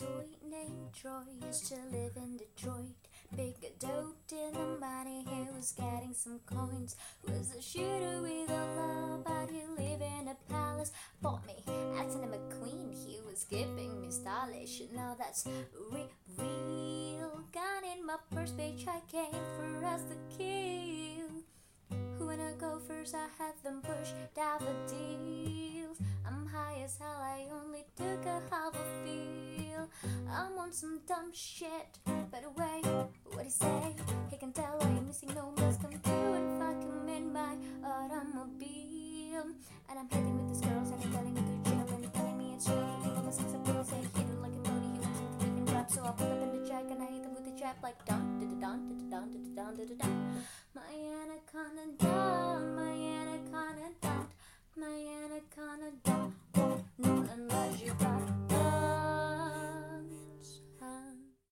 toy named Troy used to live in Detroit. Big dope in the money, he was getting some coins. Was a shooter with a love, but he lived in a palace. Bought me, acting him a queen, he was giving me stylish. Now that's re- real. Gun in my first I came for us to kill. Who wanna go first? I had them push daffodils. I'm high as hell, I only took a. I'm on some dumb shit. Better wait, what he say? He can tell I ain't missing no meals. Come through and fuck him in my automobile. And I'm heading with these girls and I'm telling me to chill and telling me it's real. Think of a sex appeal, say hit it like a booty. He wants he can drop, so I pull up in the jack and I hit him with the trap like dun da da dun da da dun da da dun da da dun. My anaconda